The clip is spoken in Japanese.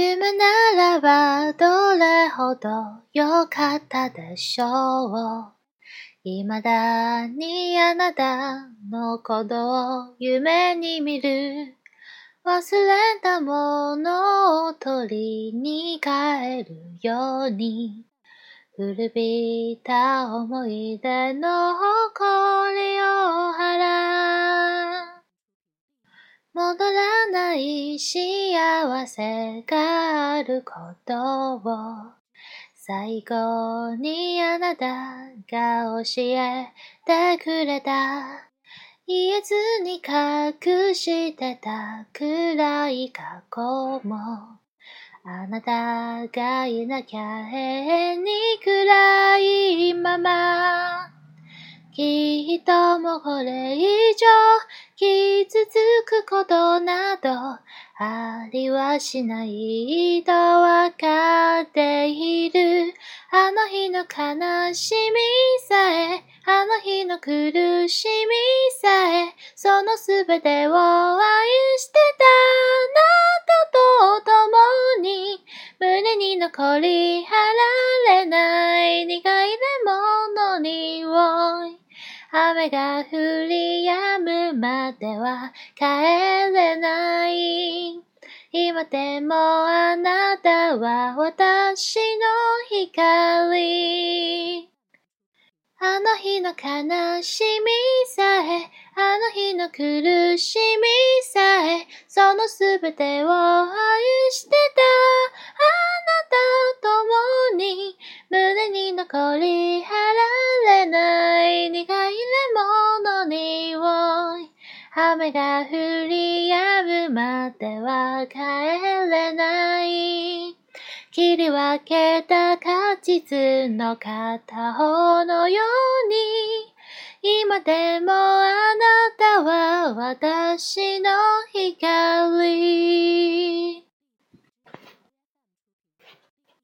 夢ならばどれほど良かったでしょう。未だにあなたのことを夢に見る。忘れたものを取りに帰るように。古びた思い出の誇りを払う。戻幸せがあることを。最後にあなたが教えてくれた。言えずに隠してた暗い過去も。あなたがいなきゃ永遠に暗いまま。きっともこれ以上傷つくことなどありはしないとわかっている。あの日の悲しみさえ、あの日の苦しみさえ、そのすべてを愛してたあなたと共に、胸に残り離れない苦い。雨が降り止むまでは帰れない。今でもあなたは私の光。あの日の悲しみさえ、あの日の苦しみさえ、そのすべてを愛してたあなたと共に胸に残り離れない苦い雨が降り止むまでは帰れない。切り分けた果実の片方のように。今でもあなたは私の光。